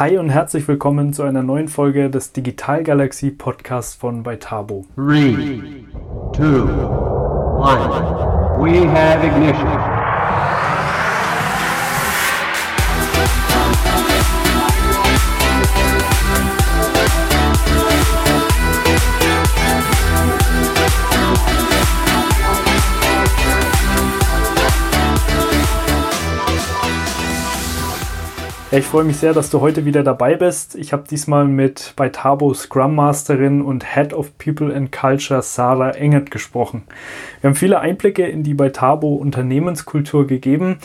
Hi und herzlich willkommen zu einer neuen Folge des Digital Galaxy Podcasts von Beitabo. 3, 2, 1. We have ignition. Ja, ich freue mich sehr, dass du heute wieder dabei bist. Ich habe diesmal mit bei Tabo Scrum Masterin und Head of People and Culture Sarah Engert gesprochen. Wir haben viele Einblicke in die bei Tabo Unternehmenskultur gegeben,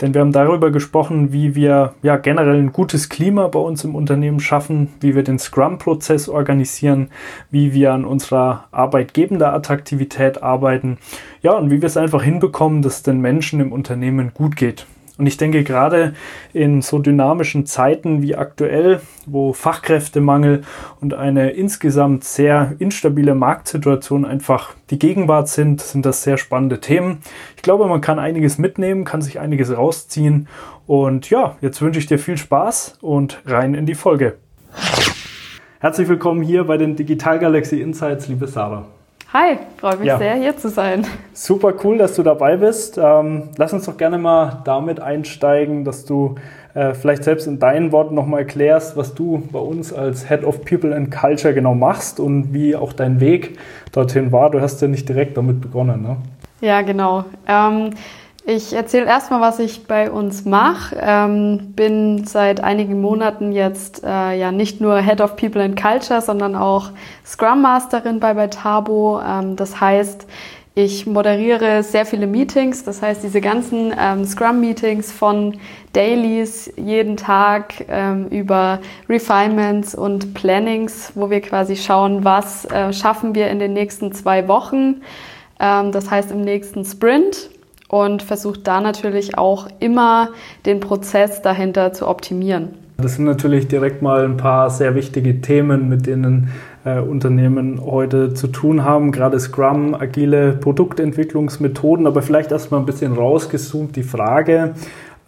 denn wir haben darüber gesprochen, wie wir ja generell ein gutes Klima bei uns im Unternehmen schaffen, wie wir den Scrum-Prozess organisieren, wie wir an unserer arbeitgebender Attraktivität arbeiten, ja, und wie wir es einfach hinbekommen, dass es den Menschen im Unternehmen gut geht. Und ich denke, gerade in so dynamischen Zeiten wie aktuell, wo Fachkräftemangel und eine insgesamt sehr instabile Marktsituation einfach die Gegenwart sind, sind das sehr spannende Themen. Ich glaube, man kann einiges mitnehmen, kann sich einiges rausziehen. Und ja, jetzt wünsche ich dir viel Spaß und rein in die Folge. Herzlich willkommen hier bei den Digital Galaxy Insights, liebe Sarah. Hi, freue mich ja. sehr, hier zu sein. Super cool, dass du dabei bist. Ähm, lass uns doch gerne mal damit einsteigen, dass du äh, vielleicht selbst in deinen Worten nochmal erklärst, was du bei uns als Head of People and Culture genau machst und wie auch dein Weg dorthin war. Du hast ja nicht direkt damit begonnen, ne? Ja, genau. Ähm, ich erzähle erstmal, was ich bei uns mache. Ähm, bin seit einigen Monaten jetzt äh, ja nicht nur Head of People and Culture, sondern auch Scrum Masterin bei Betabo. Ähm, das heißt, ich moderiere sehr viele Meetings. Das heißt, diese ganzen ähm, Scrum-Meetings von Dailies jeden Tag ähm, über Refinements und Plannings, wo wir quasi schauen, was äh, schaffen wir in den nächsten zwei Wochen. Ähm, das heißt, im nächsten Sprint und versucht da natürlich auch immer den Prozess dahinter zu optimieren. Das sind natürlich direkt mal ein paar sehr wichtige Themen, mit denen äh, Unternehmen heute zu tun haben. Gerade Scrum, agile Produktentwicklungsmethoden, aber vielleicht erstmal ein bisschen rausgezoomt die Frage.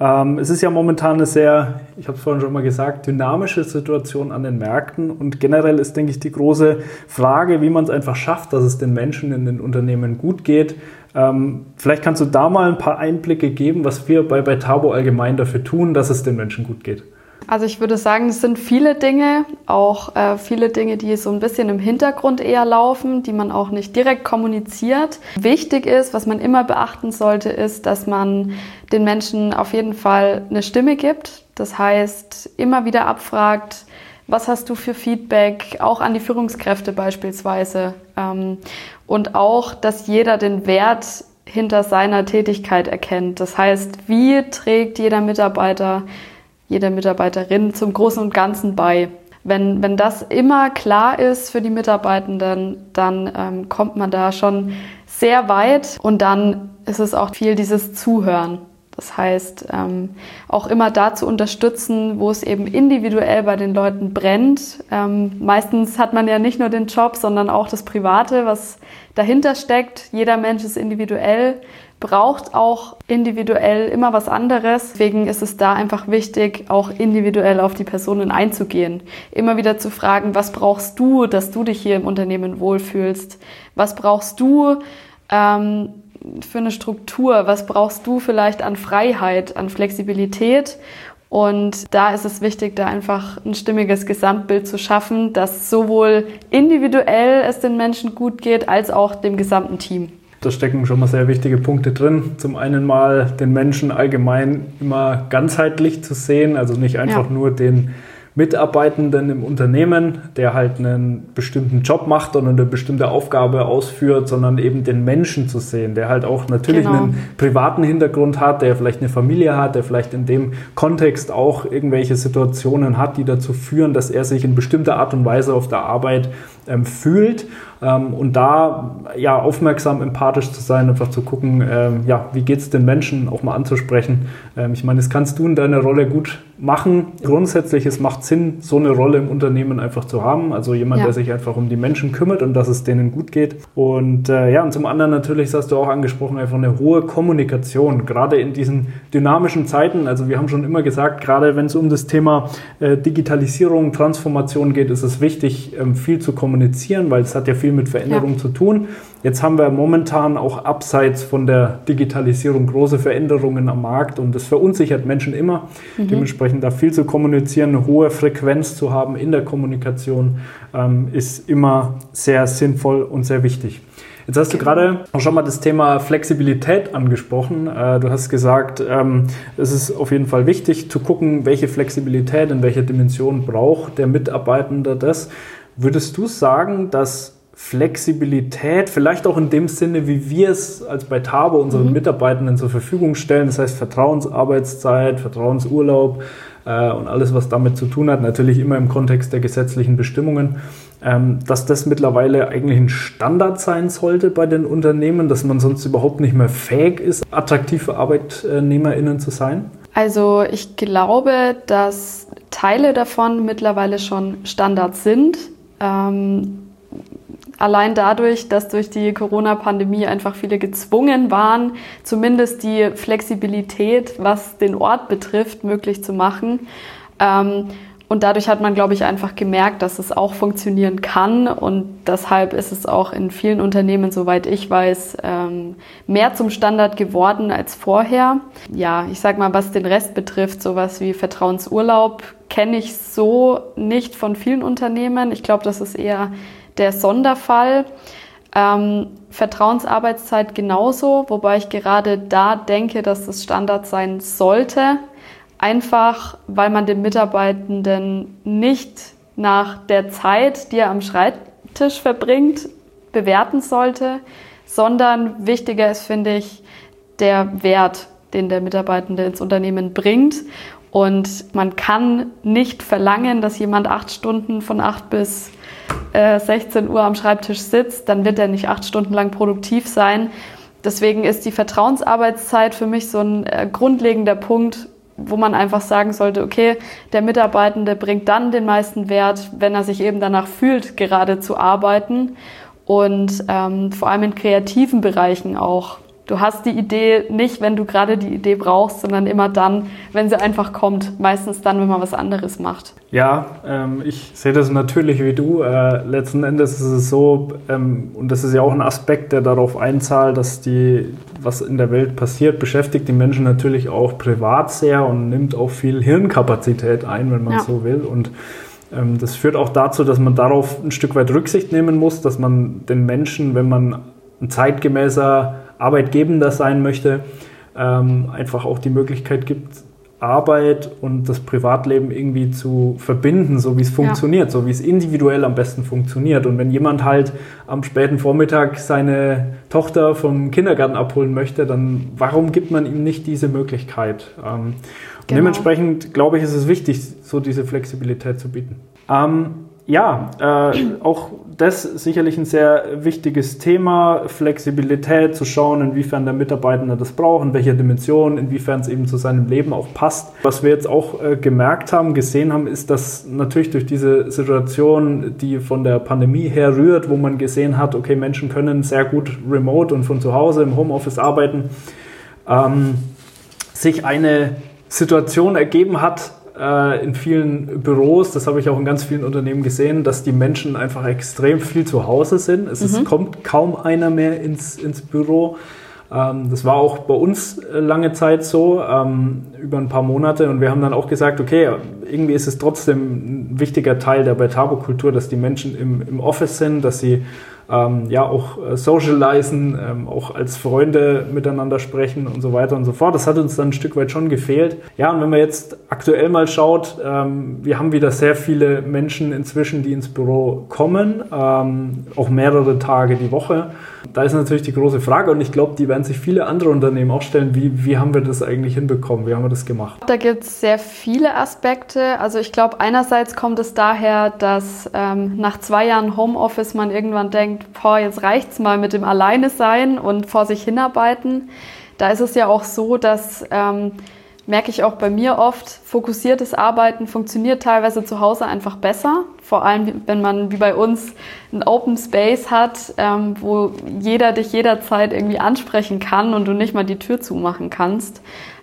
Ähm, es ist ja momentan eine sehr, ich habe es vorhin schon mal gesagt, dynamische Situation an den Märkten und generell ist, denke ich, die große Frage, wie man es einfach schafft, dass es den Menschen in den Unternehmen gut geht. Ähm, vielleicht kannst du da mal ein paar Einblicke geben, was wir bei, bei Tabo allgemein dafür tun, dass es den Menschen gut geht. Also ich würde sagen, es sind viele Dinge, auch äh, viele Dinge, die so ein bisschen im Hintergrund eher laufen, die man auch nicht direkt kommuniziert. Wichtig ist, was man immer beachten sollte, ist, dass man den Menschen auf jeden Fall eine Stimme gibt. Das heißt, immer wieder abfragt, was hast du für Feedback, auch an die Führungskräfte beispielsweise. Ähm, und auch, dass jeder den Wert hinter seiner Tätigkeit erkennt. Das heißt, wie trägt jeder Mitarbeiter, jede Mitarbeiterin zum Großen und Ganzen bei? Wenn, wenn das immer klar ist für die Mitarbeitenden, dann ähm, kommt man da schon sehr weit und dann ist es auch viel dieses Zuhören. Das heißt, ähm, auch immer da zu unterstützen, wo es eben individuell bei den Leuten brennt. Ähm, meistens hat man ja nicht nur den Job, sondern auch das Private, was dahinter steckt. Jeder Mensch ist individuell, braucht auch individuell immer was anderes. Deswegen ist es da einfach wichtig, auch individuell auf die Personen einzugehen. Immer wieder zu fragen, was brauchst du, dass du dich hier im Unternehmen wohlfühlst? Was brauchst du? Ähm, für eine Struktur? Was brauchst du vielleicht an Freiheit, an Flexibilität? Und da ist es wichtig, da einfach ein stimmiges Gesamtbild zu schaffen, dass sowohl individuell es den Menschen gut geht, als auch dem gesamten Team. Da stecken schon mal sehr wichtige Punkte drin. Zum einen mal den Menschen allgemein immer ganzheitlich zu sehen, also nicht einfach ja. nur den Mitarbeitenden im Unternehmen, der halt einen bestimmten Job macht und eine bestimmte Aufgabe ausführt, sondern eben den Menschen zu sehen, der halt auch natürlich genau. einen privaten Hintergrund hat, der vielleicht eine Familie hat, der vielleicht in dem Kontext auch irgendwelche Situationen hat, die dazu führen, dass er sich in bestimmter Art und Weise auf der Arbeit ähm, fühlt ähm, und da ja aufmerksam, empathisch zu sein, einfach zu gucken, ähm, ja, wie geht es den Menschen auch mal anzusprechen. Ähm, ich meine, das kannst du in deiner Rolle gut machen. Grundsätzlich, es macht Sinn, so eine Rolle im Unternehmen einfach zu haben. Also jemand, ja. der sich einfach um die Menschen kümmert und dass es denen gut geht. Und äh, ja, und zum anderen natürlich, das hast du auch angesprochen, einfach eine hohe Kommunikation, gerade in diesen dynamischen Zeiten. Also wir haben schon immer gesagt, gerade wenn es um das Thema äh, Digitalisierung, Transformation geht, ist es wichtig, ähm, viel zu kommunizieren, weil es hat ja viel mit Veränderung ja. zu tun. Jetzt haben wir momentan auch abseits von der Digitalisierung große Veränderungen am Markt und das verunsichert Menschen immer. Mhm. Dementsprechend da viel zu kommunizieren, eine hohe Frequenz zu haben in der Kommunikation, ähm, ist immer sehr sinnvoll und sehr wichtig. Jetzt hast du genau. gerade auch schon mal das Thema Flexibilität angesprochen. Äh, du hast gesagt, ähm, es ist auf jeden Fall wichtig zu gucken, welche Flexibilität in welcher Dimension braucht der Mitarbeitende das. Würdest du sagen, dass Flexibilität, vielleicht auch in dem Sinne, wie wir es als bei Tabo unseren mhm. Mitarbeitenden zur Verfügung stellen, das heißt Vertrauensarbeitszeit, Vertrauensurlaub äh, und alles, was damit zu tun hat, natürlich immer im Kontext der gesetzlichen Bestimmungen, ähm, dass das mittlerweile eigentlich ein Standard sein sollte bei den Unternehmen, dass man sonst überhaupt nicht mehr fähig ist, attraktive ArbeitnehmerInnen zu sein? Also ich glaube, dass Teile davon mittlerweile schon Standard sind. Ähm, allein dadurch, dass durch die Corona-Pandemie einfach viele gezwungen waren, zumindest die Flexibilität, was den Ort betrifft, möglich zu machen. Ähm, und dadurch hat man, glaube ich, einfach gemerkt, dass es auch funktionieren kann. Und deshalb ist es auch in vielen Unternehmen, soweit ich weiß, ähm, mehr zum Standard geworden als vorher. Ja, ich sag mal, was den Rest betrifft, sowas wie Vertrauensurlaub, kenne ich so nicht von vielen Unternehmen. Ich glaube, das ist eher der Sonderfall. Ähm, Vertrauensarbeitszeit genauso, wobei ich gerade da denke, dass das Standard sein sollte. Einfach, weil man den Mitarbeitenden nicht nach der Zeit, die er am Schreibtisch verbringt, bewerten sollte, sondern wichtiger ist, finde ich, der Wert, den der Mitarbeitende ins Unternehmen bringt. Und man kann nicht verlangen, dass jemand acht Stunden von acht bis 16 äh, Uhr am Schreibtisch sitzt, dann wird er nicht acht Stunden lang produktiv sein. Deswegen ist die Vertrauensarbeitszeit für mich so ein äh, grundlegender Punkt, wo man einfach sagen sollte, okay, der Mitarbeitende bringt dann den meisten Wert, wenn er sich eben danach fühlt, gerade zu arbeiten und ähm, vor allem in kreativen Bereichen auch Du hast die Idee nicht, wenn du gerade die Idee brauchst, sondern immer dann, wenn sie einfach kommt. Meistens dann, wenn man was anderes macht. Ja, ähm, ich sehe das natürlich wie du. Äh, letzten Endes ist es so, ähm, und das ist ja auch ein Aspekt, der darauf einzahlt, dass die, was in der Welt passiert, beschäftigt die Menschen natürlich auch privat sehr und nimmt auch viel Hirnkapazität ein, wenn man ja. so will. Und ähm, das führt auch dazu, dass man darauf ein Stück weit Rücksicht nehmen muss, dass man den Menschen, wenn man ein zeitgemäßer Arbeitgebender sein möchte, ähm, einfach auch die Möglichkeit gibt, Arbeit und das Privatleben irgendwie zu verbinden, so wie es funktioniert, ja. so wie es individuell am besten funktioniert. Und wenn jemand halt am späten Vormittag seine Tochter vom Kindergarten abholen möchte, dann warum gibt man ihm nicht diese Möglichkeit? Ähm, genau. Dementsprechend glaube ich, ist es wichtig, so diese Flexibilität zu bieten. Ähm, ja, äh, auch das sicherlich ein sehr wichtiges Thema, Flexibilität, zu schauen, inwiefern der Mitarbeiter das braucht, in welcher Dimension, inwiefern es eben zu seinem Leben auch passt. Was wir jetzt auch äh, gemerkt haben, gesehen haben, ist, dass natürlich durch diese Situation, die von der Pandemie her rührt, wo man gesehen hat, okay, Menschen können sehr gut remote und von zu Hause im Homeoffice arbeiten, ähm, sich eine Situation ergeben hat, äh, in vielen Büros, das habe ich auch in ganz vielen Unternehmen gesehen, dass die Menschen einfach extrem viel zu Hause sind. Es mhm. ist, kommt kaum einer mehr ins, ins Büro. Ähm, das war auch bei uns lange Zeit so, ähm, über ein paar Monate. Und wir haben dann auch gesagt, okay, irgendwie ist es trotzdem ein wichtiger Teil der Betabo-Kultur, dass die Menschen im, im Office sind, dass sie ähm, ja auch äh, socialisen, ähm, auch als Freunde miteinander sprechen und so weiter und so fort. Das hat uns dann ein Stück weit schon gefehlt. Ja, und wenn man jetzt aktuell mal schaut, ähm, wir haben wieder sehr viele Menschen inzwischen, die ins Büro kommen, ähm, auch mehrere Tage die Woche. Da ist natürlich die große Frage und ich glaube, die werden sich viele andere Unternehmen auch stellen, wie, wie haben wir das eigentlich hinbekommen, wie haben wir das gemacht? Da gibt es sehr viele Aspekte. Also ich glaube, einerseits kommt es daher, dass ähm, nach zwei Jahren Homeoffice man irgendwann denkt, boah, jetzt reicht's mal mit dem Alleine sein und vor sich hinarbeiten. Da ist es ja auch so, dass ähm, merke ich auch bei mir oft, fokussiertes Arbeiten funktioniert teilweise zu Hause einfach besser. Vor allem, wenn man wie bei uns ein Open Space hat, ähm, wo jeder dich jederzeit irgendwie ansprechen kann und du nicht mal die Tür zumachen kannst.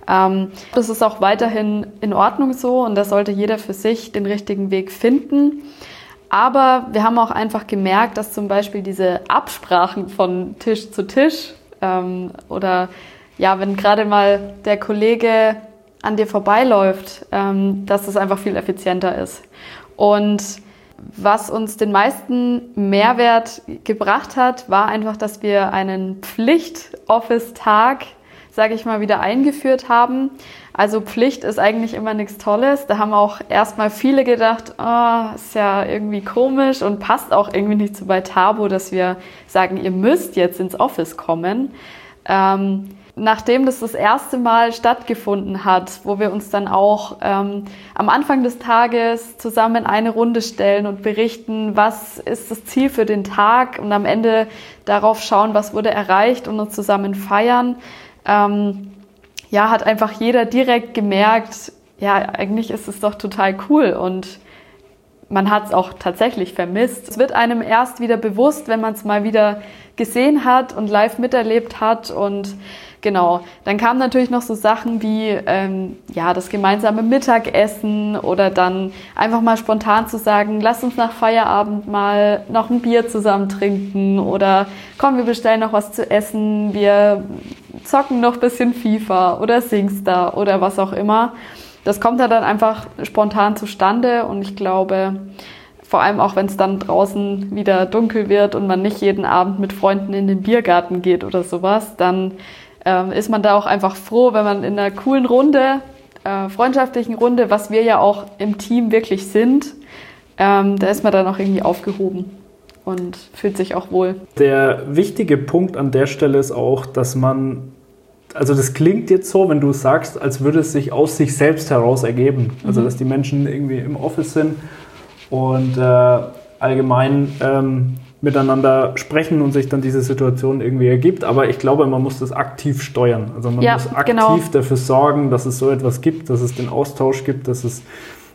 Ähm, das ist auch weiterhin in Ordnung so und da sollte jeder für sich den richtigen Weg finden. Aber wir haben auch einfach gemerkt, dass zum Beispiel diese Absprachen von Tisch zu Tisch ähm, oder ja, wenn gerade mal der Kollege an dir vorbeiläuft, ähm, dass es einfach viel effizienter ist. Und was uns den meisten Mehrwert gebracht hat, war einfach, dass wir einen Pflicht-Office-Tag, sage ich mal, wieder eingeführt haben. Also Pflicht ist eigentlich immer nichts Tolles. Da haben auch erstmal viele gedacht, oh, ist ja irgendwie komisch und passt auch irgendwie nicht so bei Tabo, dass wir sagen, ihr müsst jetzt ins Office kommen. Ähm, Nachdem das das erste Mal stattgefunden hat, wo wir uns dann auch ähm, am Anfang des Tages zusammen eine Runde stellen und berichten, was ist das Ziel für den Tag und am Ende darauf schauen, was wurde erreicht und uns zusammen feiern, ähm, ja, hat einfach jeder direkt gemerkt, ja, eigentlich ist es doch total cool und man hat es auch tatsächlich vermisst. Es wird einem erst wieder bewusst, wenn man es mal wieder gesehen hat und live miterlebt hat und Genau. Dann kamen natürlich noch so Sachen wie ähm, ja das gemeinsame Mittagessen oder dann einfach mal spontan zu sagen, lass uns nach Feierabend mal noch ein Bier zusammen trinken oder komm, wir bestellen noch was zu essen, wir zocken noch ein bisschen FIFA oder Singstar oder was auch immer. Das kommt ja dann einfach spontan zustande und ich glaube, vor allem auch wenn es dann draußen wieder dunkel wird und man nicht jeden Abend mit Freunden in den Biergarten geht oder sowas, dann ähm, ist man da auch einfach froh, wenn man in einer coolen Runde, äh, freundschaftlichen Runde, was wir ja auch im Team wirklich sind, ähm, da ist man dann auch irgendwie aufgehoben und fühlt sich auch wohl. Der wichtige Punkt an der Stelle ist auch, dass man, also das klingt jetzt so, wenn du sagst, als würde es sich aus sich selbst heraus ergeben. Also mhm. dass die Menschen irgendwie im Office sind und äh, allgemein ähm, miteinander sprechen und sich dann diese Situation irgendwie ergibt. Aber ich glaube, man muss das aktiv steuern. Also man ja, muss aktiv genau. dafür sorgen, dass es so etwas gibt, dass es den Austausch gibt, dass es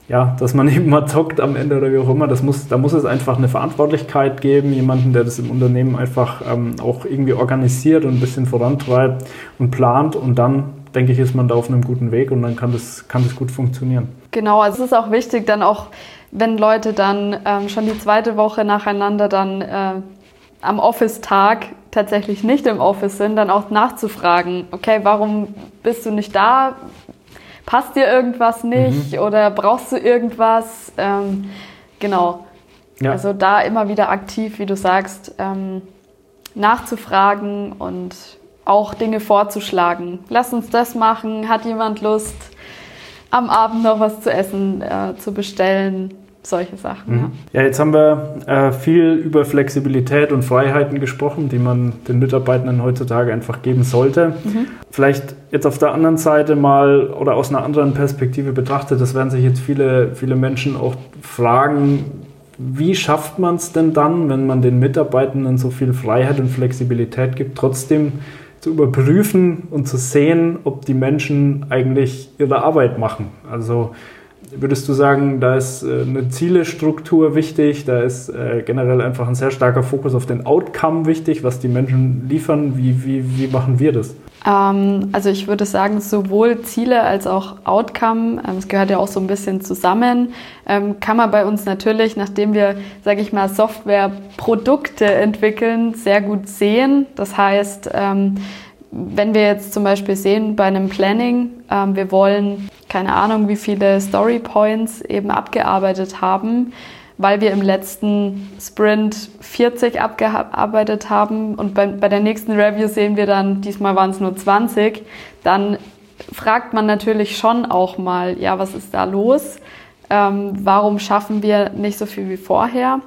ja, dass man eben mal zockt am Ende oder wie auch immer. Das muss, da muss es einfach eine Verantwortlichkeit geben, jemanden, der das im Unternehmen einfach ähm, auch irgendwie organisiert und ein bisschen vorantreibt und plant und dann denke ich, ist man da auf einem guten Weg und dann kann das, kann das gut funktionieren. Genau, also es ist auch wichtig, dann auch wenn Leute dann ähm, schon die zweite Woche nacheinander dann äh, am Office-Tag tatsächlich nicht im Office sind, dann auch nachzufragen, okay, warum bist du nicht da? Passt dir irgendwas nicht mhm. oder brauchst du irgendwas? Ähm, genau. Ja. Also da immer wieder aktiv, wie du sagst, ähm, nachzufragen und auch Dinge vorzuschlagen. Lass uns das machen. Hat jemand Lust? am Abend noch was zu essen äh, zu bestellen. Solche Sachen. Mhm. Ja. ja. jetzt haben wir äh, viel über Flexibilität und Freiheiten gesprochen, die man den Mitarbeitenden heutzutage einfach geben sollte. Mhm. Vielleicht jetzt auf der anderen Seite mal oder aus einer anderen Perspektive betrachtet, das werden sich jetzt viele, viele Menschen auch fragen, wie schafft man es denn dann, wenn man den Mitarbeitenden so viel Freiheit und Flexibilität gibt, trotzdem zu überprüfen und zu sehen, ob die Menschen eigentlich ihre Arbeit machen. Also würdest du sagen, da ist äh, eine Zielestruktur wichtig, da ist äh, generell einfach ein sehr starker Fokus auf den Outcome wichtig, was die Menschen liefern. Wie, wie, wie machen wir das? Ähm, also ich würde sagen, sowohl Ziele als auch Outcome, ähm, es gehört ja auch so ein bisschen zusammen, ähm, kann man bei uns natürlich, nachdem wir, sage ich mal, Softwareprodukte entwickeln, sehr gut sehen. Das heißt, wenn wir jetzt zum Beispiel sehen bei einem Planning, wir wollen keine Ahnung, wie viele Story Points eben abgearbeitet haben, weil wir im letzten Sprint 40 abgearbeitet haben und bei, bei der nächsten Review sehen wir dann, diesmal waren es nur 20, dann fragt man natürlich schon auch mal, ja, was ist da los? Ähm, warum schaffen wir nicht so viel wie vorher?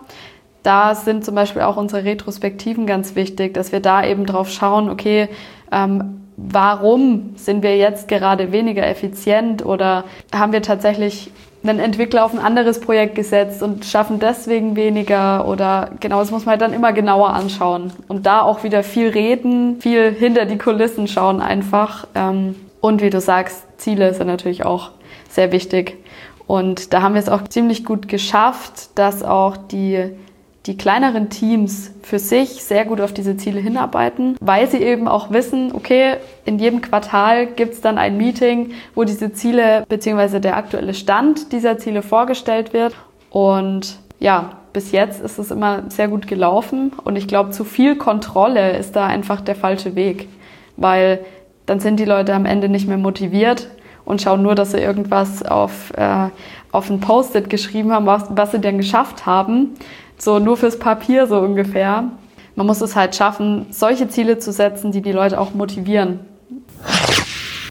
Da sind zum Beispiel auch unsere Retrospektiven ganz wichtig, dass wir da eben drauf schauen, okay, ähm, warum sind wir jetzt gerade weniger effizient oder haben wir tatsächlich einen Entwickler auf ein anderes Projekt gesetzt und schaffen deswegen weniger oder genau, das muss man halt dann immer genauer anschauen und da auch wieder viel reden, viel hinter die Kulissen schauen einfach ähm, und wie du sagst, Ziele sind natürlich auch sehr wichtig und da haben wir es auch ziemlich gut geschafft, dass auch die die kleineren Teams für sich sehr gut auf diese Ziele hinarbeiten, weil sie eben auch wissen, okay, in jedem Quartal gibt es dann ein Meeting, wo diese Ziele bzw. der aktuelle Stand dieser Ziele vorgestellt wird. Und ja, bis jetzt ist es immer sehr gut gelaufen und ich glaube, zu viel Kontrolle ist da einfach der falsche Weg, weil dann sind die Leute am Ende nicht mehr motiviert und schauen nur, dass sie irgendwas auf, äh, auf ein Post-it geschrieben haben, was, was sie denn geschafft haben so nur fürs Papier so ungefähr. Man muss es halt schaffen, solche Ziele zu setzen, die die Leute auch motivieren.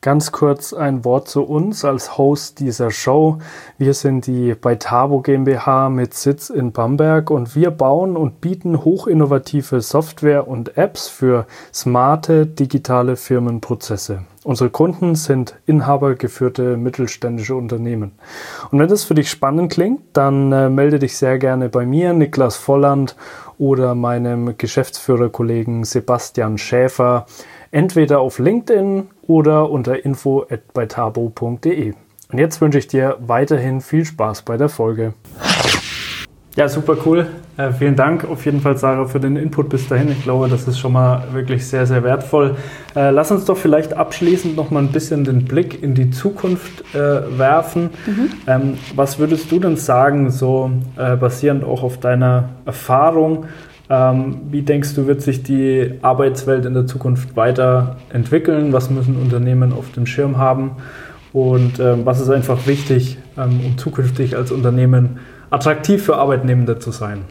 Ganz kurz ein Wort zu uns als Host dieser Show. Wir sind die Beitabo GmbH mit Sitz in Bamberg und wir bauen und bieten hochinnovative Software und Apps für smarte digitale Firmenprozesse. Unsere Kunden sind inhabergeführte mittelständische Unternehmen. Und wenn das für dich spannend klingt, dann äh, melde dich sehr gerne bei mir, Niklas Volland oder meinem Geschäftsführerkollegen Sebastian Schäfer, entweder auf LinkedIn oder unter info@beitabo.de. Und jetzt wünsche ich dir weiterhin viel Spaß bei der Folge. Ja, super cool. Äh, vielen Dank auf jeden Fall, Sarah, für den Input bis dahin. Ich glaube, das ist schon mal wirklich sehr, sehr wertvoll. Äh, lass uns doch vielleicht abschließend noch mal ein bisschen den Blick in die Zukunft äh, werfen. Mhm. Ähm, was würdest du denn sagen, so äh, basierend auch auf deiner Erfahrung? Ähm, wie denkst du, wird sich die Arbeitswelt in der Zukunft weiterentwickeln? Was müssen Unternehmen auf dem Schirm haben? Und ähm, was ist einfach wichtig, ähm, um zukünftig als Unternehmen attraktiv für Arbeitnehmende zu sein?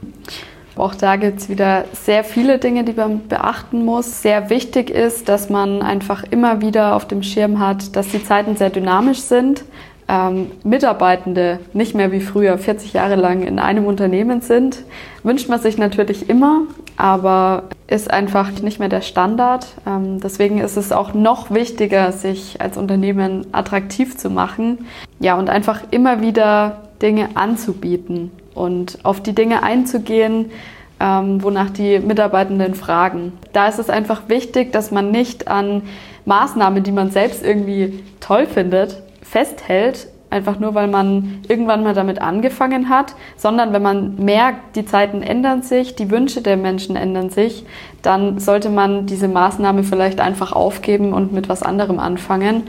Auch da gibt es wieder sehr viele Dinge, die man beachten muss. Sehr wichtig ist, dass man einfach immer wieder auf dem Schirm hat, dass die Zeiten sehr dynamisch sind. Ähm, Mitarbeitende nicht mehr wie früher 40 Jahre lang in einem Unternehmen sind, wünscht man sich natürlich immer, aber ist einfach nicht mehr der Standard. Ähm, deswegen ist es auch noch wichtiger, sich als Unternehmen attraktiv zu machen. Ja, und einfach immer wieder Dinge anzubieten und auf die Dinge einzugehen, ähm, wonach die Mitarbeitenden fragen. Da ist es einfach wichtig, dass man nicht an Maßnahmen, die man selbst irgendwie toll findet, festhält, einfach nur weil man irgendwann mal damit angefangen hat, sondern wenn man merkt, die Zeiten ändern sich, die Wünsche der Menschen ändern sich, dann sollte man diese Maßnahme vielleicht einfach aufgeben und mit was anderem anfangen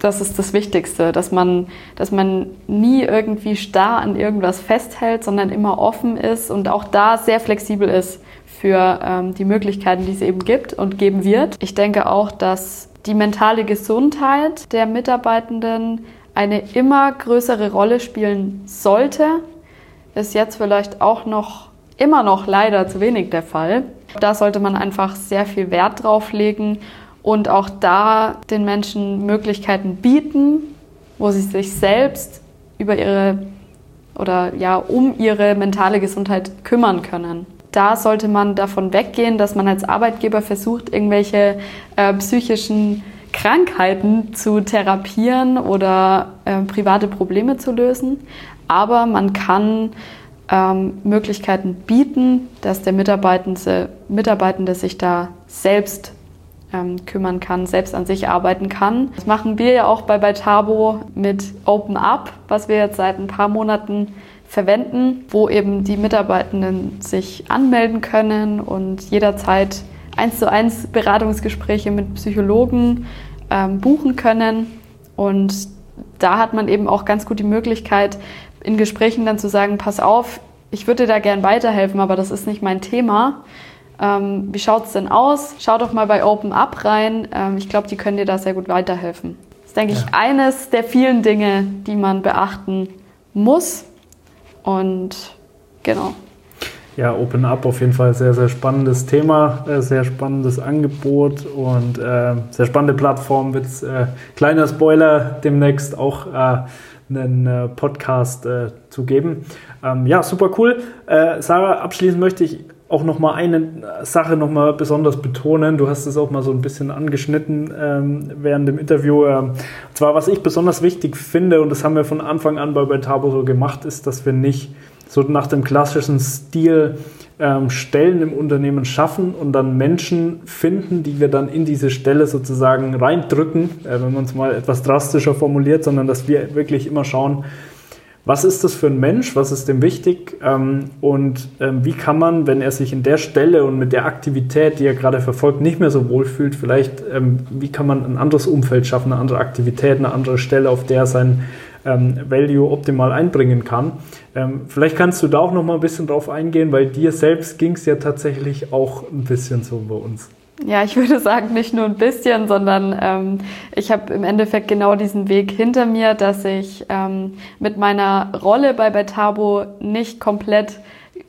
das ist das Wichtigste, dass man, dass man nie irgendwie starr an irgendwas festhält, sondern immer offen ist und auch da sehr flexibel ist für ähm, die Möglichkeiten, die es eben gibt und geben wird. Ich denke auch, dass die mentale Gesundheit der Mitarbeitenden eine immer größere Rolle spielen sollte. Ist jetzt vielleicht auch noch immer noch leider zu wenig der Fall. Da sollte man einfach sehr viel Wert drauf legen und auch da den Menschen Möglichkeiten bieten, wo sie sich selbst über ihre oder ja um ihre mentale Gesundheit kümmern können. Da sollte man davon weggehen, dass man als Arbeitgeber versucht, irgendwelche äh, psychischen Krankheiten zu therapieren oder äh, private Probleme zu lösen. Aber man kann ähm, Möglichkeiten bieten, dass der Mitarbeitende, Mitarbeitende sich da selbst ähm, kümmern kann, selbst an sich arbeiten kann. Das machen wir ja auch bei Beitabo mit Open Up, was wir jetzt seit ein paar Monaten verwenden, wo eben die Mitarbeitenden sich anmelden können und jederzeit eins zu eins Beratungsgespräche mit Psychologen ähm, buchen können. Und da hat man eben auch ganz gut die Möglichkeit, in Gesprächen dann zu sagen, pass auf, ich würde dir da gern weiterhelfen, aber das ist nicht mein Thema. Ähm, wie schaut es denn aus? Schau doch mal bei Open Up rein. Ähm, ich glaube, die können dir da sehr gut weiterhelfen. Das ist, denke ja. ich, eines der vielen Dinge, die man beachten muss. Und Genau. Ja, Open Up auf jeden Fall sehr, sehr spannendes Thema, äh, sehr spannendes Angebot und äh, sehr spannende Plattform. Wird äh, kleiner Spoiler demnächst auch äh, einen äh, Podcast äh, zu geben. Ähm, ja, super cool. Sarah, abschließend möchte ich auch noch mal eine Sache noch mal besonders betonen. Du hast es auch mal so ein bisschen angeschnitten ähm, während dem Interview. Ähm, und zwar, was ich besonders wichtig finde, und das haben wir von Anfang an bei Betabo so gemacht, ist, dass wir nicht so nach dem klassischen Stil ähm, Stellen im Unternehmen schaffen und dann Menschen finden, die wir dann in diese Stelle sozusagen reindrücken, äh, wenn man es mal etwas drastischer formuliert, sondern dass wir wirklich immer schauen, was ist das für ein Mensch, was ist dem wichtig ähm, und ähm, wie kann man, wenn er sich in der Stelle und mit der Aktivität, die er gerade verfolgt, nicht mehr so wohl fühlt, vielleicht, ähm, wie kann man ein anderes Umfeld schaffen, eine andere Aktivität, eine andere Stelle, auf der er sein ähm, Value optimal einbringen kann. Ähm, vielleicht kannst du da auch noch mal ein bisschen drauf eingehen, weil dir selbst ging es ja tatsächlich auch ein bisschen so bei uns. Ja, ich würde sagen, nicht nur ein bisschen, sondern ähm, ich habe im Endeffekt genau diesen Weg hinter mir, dass ich ähm, mit meiner Rolle bei Betabo nicht komplett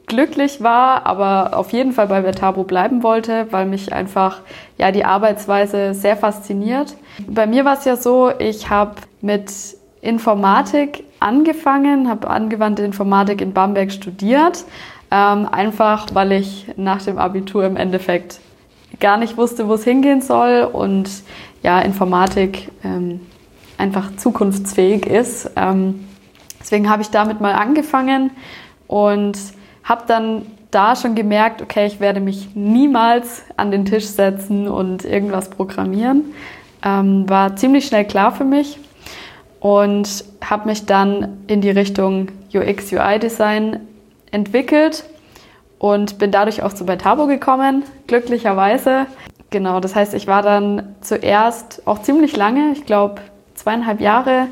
glücklich war, aber auf jeden Fall bei Betabo bleiben wollte, weil mich einfach ja die Arbeitsweise sehr fasziniert. Bei mir war es ja so, ich habe mit Informatik angefangen, habe angewandte Informatik in Bamberg studiert, ähm, einfach weil ich nach dem Abitur im Endeffekt gar nicht wusste, wo es hingehen soll und ja, Informatik ähm, einfach zukunftsfähig ist. Ähm, deswegen habe ich damit mal angefangen und habe dann da schon gemerkt, okay, ich werde mich niemals an den Tisch setzen und irgendwas programmieren. Ähm, war ziemlich schnell klar für mich und habe mich dann in die Richtung UX, UI Design entwickelt und bin dadurch auch zu Betabo gekommen, glücklicherweise. Genau, das heißt, ich war dann zuerst auch ziemlich lange, ich glaube zweieinhalb Jahre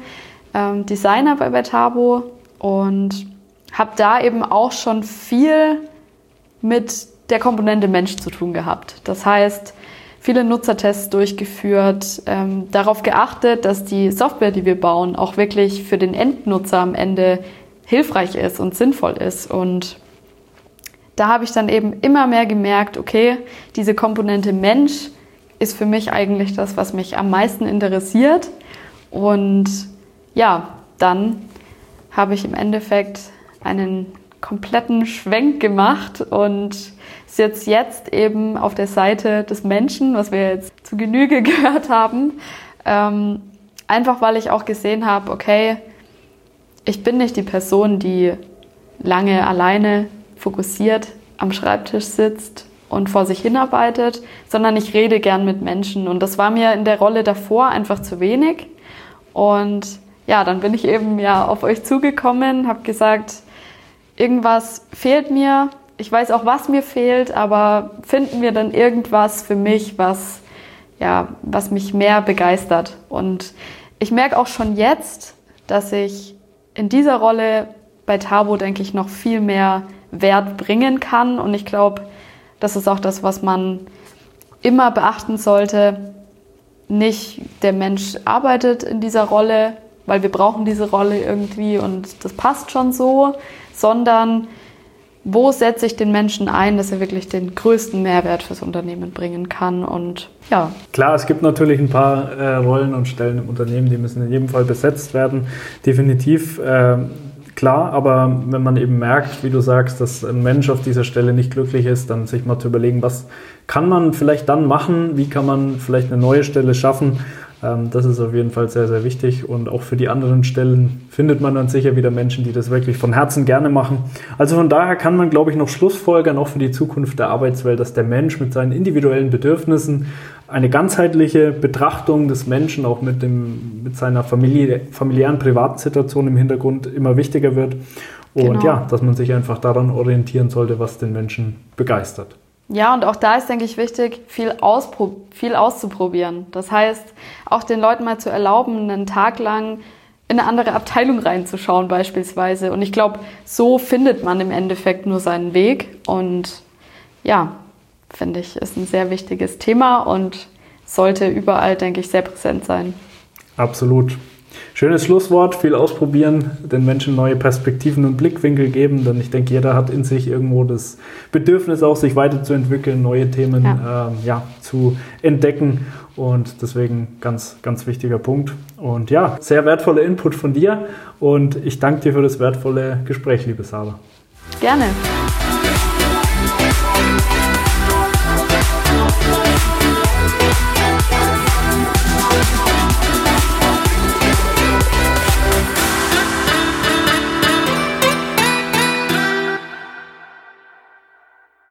ähm, Designer bei Betabo und habe da eben auch schon viel mit der Komponente Mensch zu tun gehabt. Das heißt, viele Nutzertests durchgeführt, ähm, darauf geachtet, dass die Software, die wir bauen, auch wirklich für den Endnutzer am Ende hilfreich ist und sinnvoll ist. Und da habe ich dann eben immer mehr gemerkt, okay, diese Komponente Mensch ist für mich eigentlich das, was mich am meisten interessiert. Und ja, dann habe ich im Endeffekt einen kompletten Schwenk gemacht und sitze jetzt eben auf der Seite des Menschen, was wir jetzt zu Genüge gehört haben. Ähm, einfach weil ich auch gesehen habe, okay, ich bin nicht die Person, die lange alleine fokussiert am Schreibtisch sitzt und vor sich hinarbeitet, sondern ich rede gern mit Menschen. Und das war mir in der Rolle davor einfach zu wenig. Und ja, dann bin ich eben ja auf euch zugekommen, habe gesagt, irgendwas fehlt mir. Ich weiß auch, was mir fehlt, aber finden wir dann irgendwas für mich, was ja, was mich mehr begeistert. Und ich merke auch schon jetzt, dass ich in dieser Rolle bei Tabo, denke ich, noch viel mehr Wert bringen kann. Und ich glaube, das ist auch das, was man immer beachten sollte. Nicht der Mensch arbeitet in dieser Rolle, weil wir brauchen diese Rolle irgendwie und das passt schon so, sondern wo setze ich den Menschen ein, dass er wirklich den größten Mehrwert fürs Unternehmen bringen kann und ja. Klar, es gibt natürlich ein paar äh, Rollen und Stellen im Unternehmen, die müssen in jedem Fall besetzt werden. Definitiv. Äh, klar, aber wenn man eben merkt, wie du sagst, dass ein Mensch auf dieser Stelle nicht glücklich ist, dann sich mal zu überlegen, was kann man vielleicht dann machen, wie kann man vielleicht eine neue Stelle schaffen. Ähm, das ist auf jeden Fall sehr, sehr wichtig und auch für die anderen Stellen findet man dann sicher wieder Menschen, die das wirklich von Herzen gerne machen. Also von daher kann man, glaube ich, noch Schlussfolgern auch für die Zukunft der Arbeitswelt, dass der Mensch mit seinen individuellen Bedürfnissen eine ganzheitliche Betrachtung des Menschen auch mit, dem, mit seiner Familie, familiären, privaten Situation im Hintergrund immer wichtiger wird. Und genau. ja, dass man sich einfach daran orientieren sollte, was den Menschen begeistert. Ja, und auch da ist, denke ich, wichtig, viel, viel auszuprobieren. Das heißt, auch den Leuten mal zu erlauben, einen Tag lang in eine andere Abteilung reinzuschauen beispielsweise. Und ich glaube, so findet man im Endeffekt nur seinen Weg. Und ja, finde ich, ist ein sehr wichtiges Thema und sollte überall, denke ich, sehr präsent sein. Absolut. Schönes Schlusswort, viel ausprobieren, den Menschen neue Perspektiven und Blickwinkel geben, denn ich denke, jeder hat in sich irgendwo das Bedürfnis auch, sich weiterzuentwickeln, neue Themen ja. Ähm, ja, zu entdecken und deswegen ganz, ganz wichtiger Punkt. Und ja, sehr wertvoller Input von dir und ich danke dir für das wertvolle Gespräch, liebe Sarah. Gerne.